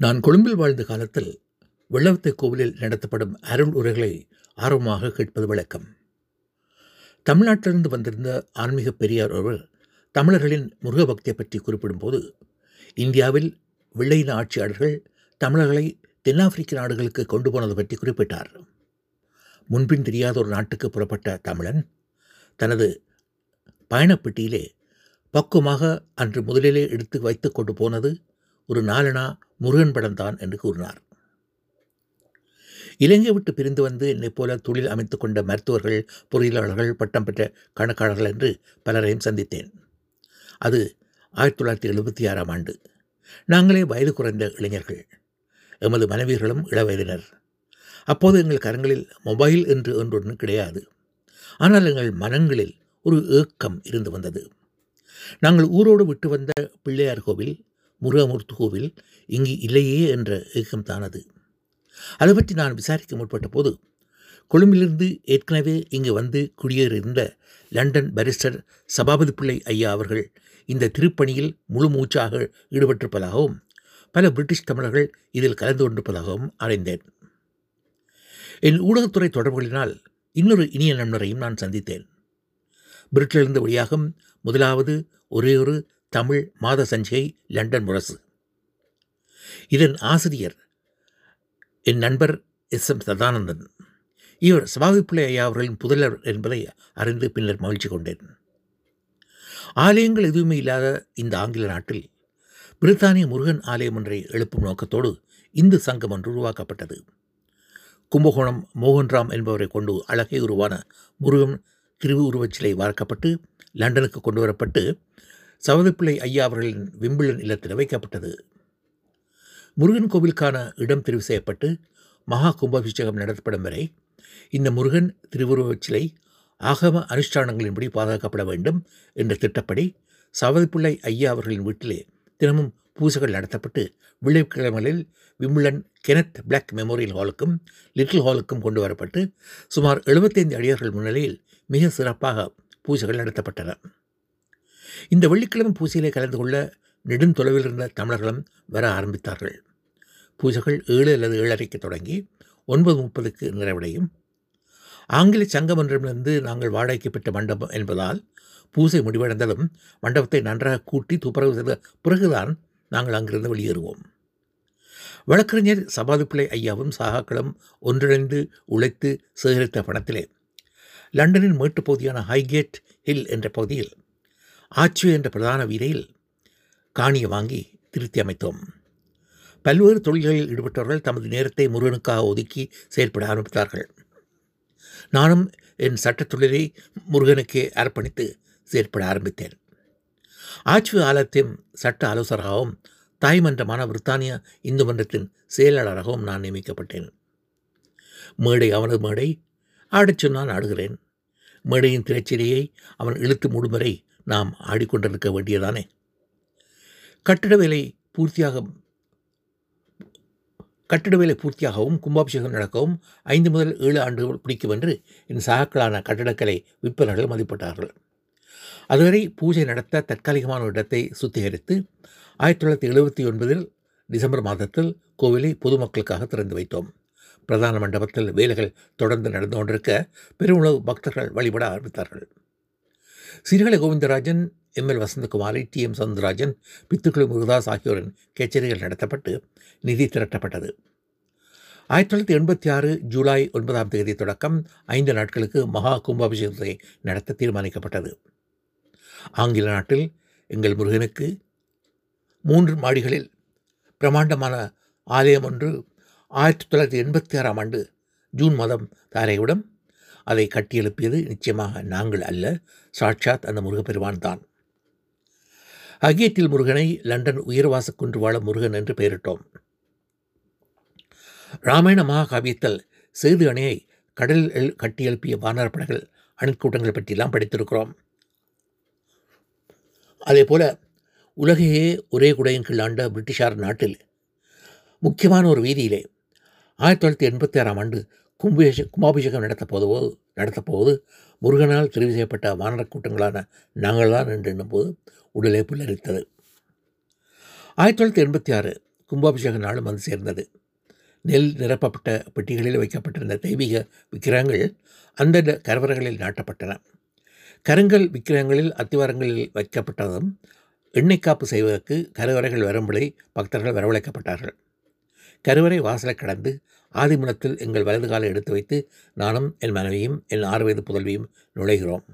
நான் கொழும்பில் வாழ்ந்த காலத்தில் வெள்ளவத்தை கோவிலில் நடத்தப்படும் அருள் உரைகளை ஆர்வமாக கேட்பது வழக்கம். தமிழ்நாட்டிலிருந்து வந்திருந்த ஆன்மீக பெரியார் ஒருவர் தமிழர்களின் முருக பக்தியை பற்றி குறிப்பிடும்போது இந்தியாவில் வெள்ளையின ஆட்சியாளர்கள் தமிழர்களை தென்னாப்பிரிக்க நாடுகளுக்கு கொண்டு போனது பற்றி குறிப்பிட்டார். முன்பின் தெரியாத ஒரு நாட்டுக்கு புறப்பட்ட தமிழன் தனது பயணப்பெட்டியிலே பக்குவமாக அன்று முதலிலே எடுத்து வைத்து கொண்டு போனது ஒரு நாலனா முருகன் படம் தான் என்று கூறினார். இலங்கை விட்டு பிரிந்து வந்து என்னைப் போல தொழில் அமைத்துக் கொண்ட மருத்துவர்கள் பொறியியலாளர்கள் பட்டம் பெற்ற கணக்காளர்கள் என்று பலரையும் சந்தித்தேன். அது ஆயிரத்தி தொள்ளாயிரத்தி எழுபத்தி ஆறாம் ஆண்டு. நாங்களே வயது குறைந்த இளைஞர்கள். எமது மனைவியர்களும் இளவயதினர். அப்போது எங்கள் கரங்களில் மொபைல் என்று ஒன்றொன்று கிடையாது. ஆனால் எங்கள் மனங்களில் ஒரு ஏக்கம் இருந்து வந்தது. நாங்கள் ஊரோடு விட்டு வந்த பிள்ளையார் கோவில் முருகமூர்த்தி கோவில் இங்கு இல்லையே என்ற ஏக்கம் தானது. அதை பற்றி நான் விசாரிக்க முற்பட்ட போது கொழும்பிலிருந்து ஏற்கனவே இங்கு வந்து குடியேறியிருந்த லண்டன் பாரிஸ்டர் சபாபதி பிள்ளை ஐயா அவர்கள் இந்த திருப்பணியில் முழு மூச்சாக ஈடுபட்டிருப்பதாகவும் பல பிரிட்டிஷ் தமிழர்கள் இதில் கலந்து கொண்டிருப்பதாகவும் அறிந்தேன். என் ஊடகத்துறை தொடர்புகளினால் இன்னொரு இனிய நண்பரையும் நான் சந்தித்தேன். பிரிட்டிலிருந்து வழியாகவும் முதலாவது ஒரே ஒரு தமிழ் மாத சஞ்சிகை லண்டன் முரசு. இதன் ஆசிரியர் என் நண்பர் எஸ். எம். சதானந்தன். இவர் சபாவிப்பிள்ளை ஐயா அவர்களின் புதலர் என்பதை அறிந்து பின்னர் மகிழ்ச்சி கொண்டேன். ஆலயங்கள் எதுவுமே இல்லாத இந்த ஆங்கில நாட்டில் பிரித்தானிய முருகன் ஆலயம் ஒன்றை எழுப்பும் நோக்கத்தோடு இந்து சங்கம் ஒன்று உருவாக்கப்பட்டது. கும்பகோணம் மோகன்ராம் என்பவரை கொண்டு அழகை உருவான முருகன் திருவு உருவச்சிலை வார்க்கப்பட்டு லண்டனுக்கு கொண்டு வரப்பட்டு சவதிப்பிள்ளை ஐயா அவர்களின் விம்பிளன் இல்லத்தில் வைக்கப்பட்டது. முருகன் கோவிலுக்கான இடம் தெரிவு செய்யப்பட்டு மகா கும்பாபிஷேகம் நடத்தப்படும் வரை இந்த முருகன் திருவுருவச் சிலை ஆகம அனுஷ்டானங்களின்படி பாதுகாக்கப்பட வேண்டும் என்ற திட்டப்படி சவதிப்பிள்ளை ஐயா அவர்களின் வீட்டிலே தினமும் பூஜைகள் நடத்தப்பட்டு வெள்ளிக்கிழமைகளில் விம்பிளன் கெனத் பிளாக் மெமோரியல் ஹாலுக்கும் லிட்டில் ஹாலுக்கும் கொண்டு வரப்பட்டு சுமார் எழுபத்தைந்து அடியார்கள் முன்னிலையில் மிக சிறப்பாக பூஜைகள் நடத்தப்பட்டன. இந்த வெள்ளிக்கிழமை பூசையிலே கலந்து கொள்ள நெடுந்தொலைவில் இருந்த தமிழர்களும் வர ஆரம்பித்தார்கள். பூஜைகள் ஏழு அல்லது ஏழரைக்கு தொடங்கி ஒன்பது முப்பதுக்கு நிறைவடையும். ஆங்கில சங்கம் ஒன்றிலிருந்து நாங்கள் வாடகைக்கு பெற்ற மண்டபம் என்பதால் பூஜை முடிவடைந்ததும் மண்டபத்தை நன்றாக கூட்டி துப்புரவு செய்த பிறகுதான் நாங்கள் அங்கிருந்து வெளியேறுவோம். வழக்கறிஞர் சபாதிப்பிள்ளை ஐயாவும் சாகாக்களும் ஒன்றிணைந்து உழைத்து சேகரித்த பணத்திலே லண்டனின் மேட்டுப் பகுதியான ஹைகேட் ஹில் என்ற பகுதியில் ஆச்சு என்ற பிரதான வீதியில் காணியை வாங்கி திருத்தி அமைத்தோம். பல்வேறு தொழில்களில் ஈடுபட்டவர்கள் தமது நேரத்தை முருகனுக்காக ஒதுக்கி செயல்பட ஆரம்பித்தார்கள். நானும் என் சட்டத் தொழிலை முருகனுக்கே அர்ப்பணித்து செயற்பட ஆரம்பித்தேன். ஆட்சி ஆலயத்தின் சட்ட ஆலோசகராகவும் தாய்மன்றமான பிரித்தானிய இந்து மன்றத்தின் செயலாளராகவும் நான் நியமிக்கப்பட்டேன். மேடை அவனது மேடை ஆடச் சொன்னால் ஆடுகிறேன். மேடையின் திரைச்சிரையை அவன் இழுத்து மூடும் வரை நாம் ஆடிக்கொண்டிருக்க வேண்டியதானே? கட்டிட வேலை பூர்த்தியாக கட்டிட வேலை பூர்த்தியாகவும் கும்பாபிஷேகம் நடக்கவும் ஐந்து முதல் ஏழு ஆண்டுகள் பிடிக்கும் என்று என் சகாக்களான கட்டிடக்கலை விற்பனர்கள் மதிப்பிட்டார்கள். அதுவரை பூஜை நடத்த தற்காலிகமான இடத்தை சுத்திகரித்து ஆயிரத்தி தொள்ளாயிரத்தி எழுபத்தி ஒன்பதில் டிசம்பர் மாதத்தில் கோவிலை பொதுமக்களுக்காக திறந்து வைத்தோம். பிரதான மண்டபத்தில் வேலைகள் தொடர்ந்து நடந்து கொண்டிருக்க பெருமளவு பக்தர்கள் வழிபட ஆரம்பித்தார்கள். Sirkazhi Govindarajan M. L. Vasanthakumari T. M. Soundararajan Pithukuli Murugadas ஆகியோரின் கச்சேரிகள் நடத்தப்பட்டு நிதி திரட்டப்பட்டது. ஆயிரத்தி தொள்ளாயிரத்தி எண்பத்தி ஆறு ஜூலை ஒன்பதாம் தேதி தொடக்கம் ஐந்து நாட்களுக்கு மகா கும்பாபிஷேகத்தை நடத்த தீர்மானிக்கப்பட்டது. ஆங்கில நாட்டில் எங்கள் முருகனுக்கு மூன்று மாடிகளில் பிரமாண்டமான ஆலயம் ஒன்று ஆயிரத்தி தொள்ளாயிரத்தி எண்பத்தி ஆறாம் ஆண்டு ஜூன் மாதம் தாரையுடன் அதை கட்டியெழுப்பியது நிச்சயமாக நாங்கள் அல்ல சாட்சாத் அந்த முருகப்பெருமான் தான். அகியத்தில் முருகனை லண்டன் உயர்வாச குன்றுவாழ முருகன் என்று பெயரிட்டோம். ராமாயண மகாகாவியத்தில் சேது அணையை கடலில் கட்டியெழுப்பிய வானரப்படைகள் அணுக்கூட்டங்கள் பற்றியெல்லாம் படித்திருக்கிறோம். அதே போல உலகையே ஒரே குடையின் கீழ் ஆண்ட பிரிட்டிஷார் நாட்டில் முக்கியமான ஒரு வீதியிலே ஆயிரத்தி தொள்ளாயிரத்தி எண்பத்தி ஆறாம் ஆண்டு கும்பாபிஷே கும்பாபிஷேகம் நடத்த நடத்தப்போது முருகனால் தெரிவு செய்யப்பட்ட வானரக் கூட்டங்களான நாங்கள்தான் என்று எண்ணும்போது உடலே புல்லரித்தது. ஆயிரத்தி தொள்ளாயிரத்தி எண்பத்தி ஆறு கும்பாபிஷேக நாளும் வந்து சேர்ந்தது. நெல் நிரப்பப்பட்ட பெட்டிகளில் வைக்கப்பட்டிருந்த தெய்வீக விக்கிரகங்கள் அந்தந்த கரவரங்களில் நாட்டப்பட்டன. கருங்கல் விக்கிரகங்களில் அத்திவாரங்களில் வைக்கப்பட்டதும் எண்ணெய் காப்பு செய்வதற்கு கருவறைகள் வரும்படி பக்தர்கள் வரவழைக்கப்பட்டார்கள். கருவறை வாசலை கடந்து ஆதிமனத்தில் எங்கள் வலது காலை எடுத்து வைத்து நானும் என் மனைவியும் என் ஆறு வயது புதல்வியும் நுழைகிறோம்.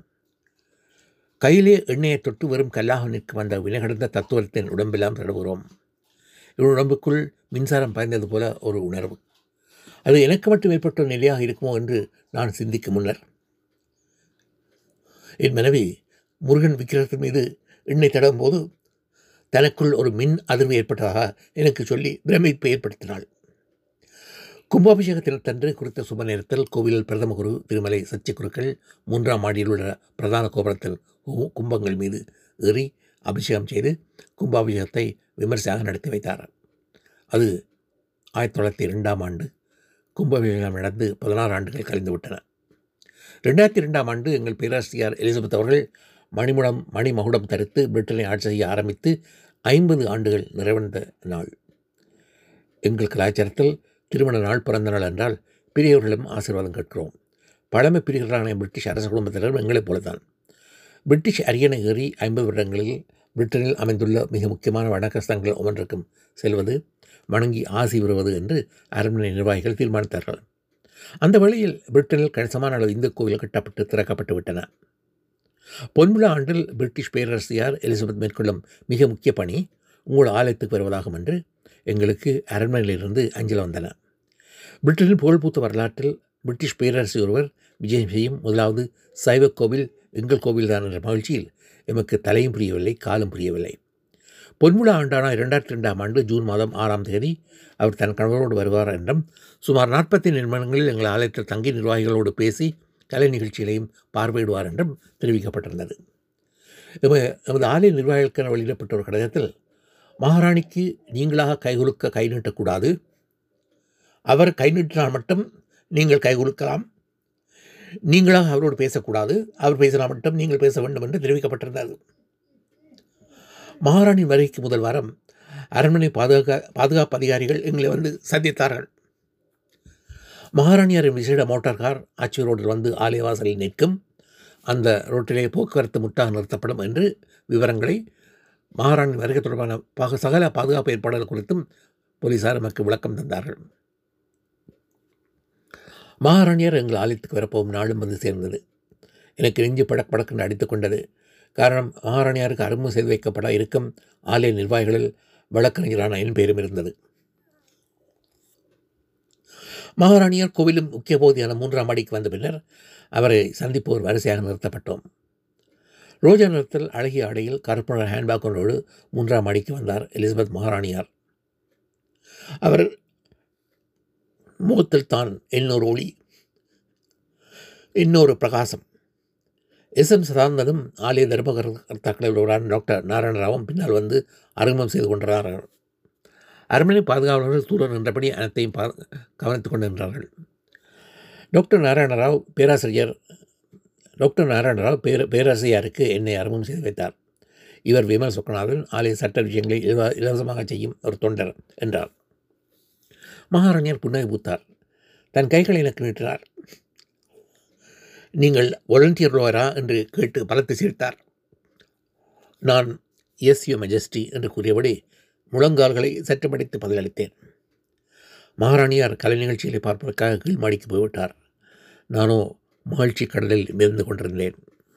கையிலே எண்ணெயை தொட்டு வரும் கல்லாக நிற்கும் அந்த வினைகடந்த தத்துவத்தின் உடம்பெல்லாம் தடவுகிறோம். இவன் உடம்புக்குள் மின்சாரம் பாய்ந்தது போல ஒரு உணர்வு. அது எனக்கு மட்டும் ஏற்பட்ட நிலையாக இருக்குமோ என்று நான் சிந்திக்கும் முன்னர் என் மனைவி முருகன் விக்கிரகத்தின் மீது எண்ணெய் தடவும் போது தனக்குள் ஒரு மின் அதிர்வு ஏற்பட்டதாக எனக்கு சொல்லி பிரமிப்பை ஏற்படுத்தினாள். கும்பாபிஷேகத்தில் தன்று குறித்த சுப நேரத்தில் கோவிலில் பிரதம குரு திருமலை சச்சிக்குருக்கள் மூன்றாம் மாடியில் உள்ள பிரதான கோபுரத்தில் கும்பங்கள் மீது ஏறி அபிஷேகம் செய்து கும்பாபிஷேகத்தை விமர்சையாக நடத்தி வைத்தார். அது ஆயிரத்தி தொள்ளாயிரத்தி ரெண்டாம் ஆண்டு கும்பாபிஷேகம் நடந்து பதினாறு ஆண்டுகள் கழிந்துவிட்டன ரெண்டாயிரத்தி ரெண்டாம் ஆண்டு எங்கள் பேராசிரியர் எலிசபெத் அவர்கள் மணிமுடம் மணிமகுடம் தரித்து பிரிட்டனை ஆட்சி செய்ய ஆரம்பித்து ஐம்பது ஆண்டுகள் நிறைவடைந்த நாள். எங்கள் கலாச்சாரத்தில் திருமண நாள் பிறந்த நாள் என்றால் பெரியவர்களிடம் ஆசீர்வாதம் கேட்கிறோம். பழமை பிரிகளான பிரிட்டிஷ் அரச குடும்பத்தினரும் எங்களைப் போலத்தான். பிரிட்டிஷ் அரியணை ஏறி ஐம்பது வருடங்களில் பிரிட்டனில் அமைந்துள்ள மிக முக்கியமான வணக்கஸ்தங்கள் ஒவ்வொன்றுக்கும் செல்வது வணங்கி ஆசி வருவது என்று அரண்மனை நிர்வாகிகள் தீர்மானித்தார்கள். அந்த வழியில் பிரிட்டனில் கணிசமான அளவு இந்து கோவில் கட்டப்பட்டு திறக்கப்பட்டு விட்டன. பொன்விழா ஆண்டில் பிரிட்டிஷ் பேரரசியார் எலிசபெத் மேற்கொள்ளும் மிக முக்கிய பணி உங்கள் ஆலயத்துக்கு வருவதாகும் என்று எங்களுக்கு அரண்மனையிலிருந்து அஞ்சல் வந்தன. பிரிட்டனின் புகழ்பூத்த வரலாற்றில் பிரிட்டிஷ் பேரரசி ஒருவர் விஜயம் செய்யும் முதலாவது சைவ கோவில் எங்கள் கோவில்தான் என்ற மகிழ்ச்சியில் எமக்கு தலையும் புரியவில்லை காலும் புரியவில்லை. பொன்விழா ஆண்டான இரண்டாயிரத்தி ரெண்டாம் ஆண்டு ஜூன் மாதம் ஆறாம் தேதி அவர் தன் கணவரோடு வருவார் என்றும் சுமார் நாற்பத்தி நிமிடங்களில் எங்கள் ஆலயத்தில் தங்கி நிர்வாகிகளோடு பேசி கலை நிகழ்ச்சிகளையும் பார்வையிடுவார் என்றும் தெரிவிக்கப்பட்டிருந்தது. எமது ஆலய நிர்வாகிகளுக்கென வெளியிடப்பட்ட ஒரு கடிதத்தில் மகாராணிக்கு நீங்களாக கைகுலுக்க கை நீட்டக்கூடாது. அவர் கை நீட்டினால் மட்டும் நீங்கள் கைகுலுக்கலாம் நீங்களாக அவரோடு பேசக்கூடாது. அவர் பேசினால் மட்டும் நீங்கள் பேச வேண்டும் என்று தெரிவிக்கப்பட்டிருந்தது. மகாராணி வருகைக்கு முதல் வாரம் அரண்மனை பாதுகா பாதுகாப்பு அதிகாரிகள் எங்களை வந்து சந்தித்தார்கள். மகாராணியாரின் விசேட மோட்டார் கார் ஆட்சி ரோட்டில் வந்து ஆலய வாசலில் நிற்கும். அந்த ரோட்டிலே போக்குவரத்து முட்டாக நிறுத்தப்படும் என்று விவரங்களை மகாராணி வருகை தொடர்பான பாக சகல பாதுகாப்பு ஏற்பாடுகள் குறித்தும் போலீசார் நமக்கு விளக்கம் தந்தார்கள். மகாராணியார் எங்கள் ஆலயத்துக்கு வரப்போகும் நாளும் வந்து சேர்ந்தது. எனக்கு நெஞ்சு படக் படக்கென்று அடித்து கொண்டது. காரணம் மகாராணியாருக்கு அறிமுகம் செய்து வைக்கப்பட இருக்கும் ஆலய நிர்வாகிகளில் வழக்கறிஞரான என் பெயரும் இருந்தது. மகாராணியார் கோவிலும் முக்கிய பகுதியான மூன்றாம் மாடிக்கு வந்த பின்னர் அவரை சந்திப்போர் வரிசையாக நிறுத்தப்பட்டோம். ரோஜா நிறத்தில் அழகிய ஆடையில் கருப்பான ஹேண்ட்பேக் ஒன்றோடு மூன்றாம் அடிக்கு வந்தார் எலிசபெத் மகாராணியார். அவர் முகத்தில் தான் இன்னொரு ஒளி இன்னொரு பிரகாசம். எஸ். எம். சதானந்தனும் ஆலய தர்மகர்த்தாக்களில் ஒருவரான டாக்டர் நாராயணராவும் பின்னால் வந்து அறிமுகம் செய்து கொண்டிருந்தார்கள். அரண்மனை பாதுகாவலர்கள் தூரம் நின்றபடி அனைத்தையும் பா கவனித்துக் கொண்டிருந்தார்கள். டாக்டர் நாராயணராவ் பேராசிரியர் டாக்டர் நாராயணராவ் பேர பேராசிரியருக்கு என்னை அறிமுகம் செய்து வைத்தார். இவர் விமல் சொக்கநாதன் ஆலய சட்ட விஷயங்களை இலவ இலவசமாக செய்யும் ஒரு தொண்டர் என்றார். மகாராணியர் புன்னகை பூத்தார். தன் கைகளை எனக்கு நீட்டினார். நீங்கள் வாலண்டியர் லோயரா என்று கேட்டு பலத்தை சிரித்தார். நான் எஸ். யூ. மெஜஸ்டி என்று கூறியபடி முழங்கால்களை சற்று பதிலளித்தேன். மகாராணியார் கலை நிகழ்ச்சிகளை பார்ப்பதற்காக கீழ் மாடிக்கு போய்விட்டார். நானோ மகிழ்ச்சி கடலில் மிதந்து கொண்டிருந்தேன்.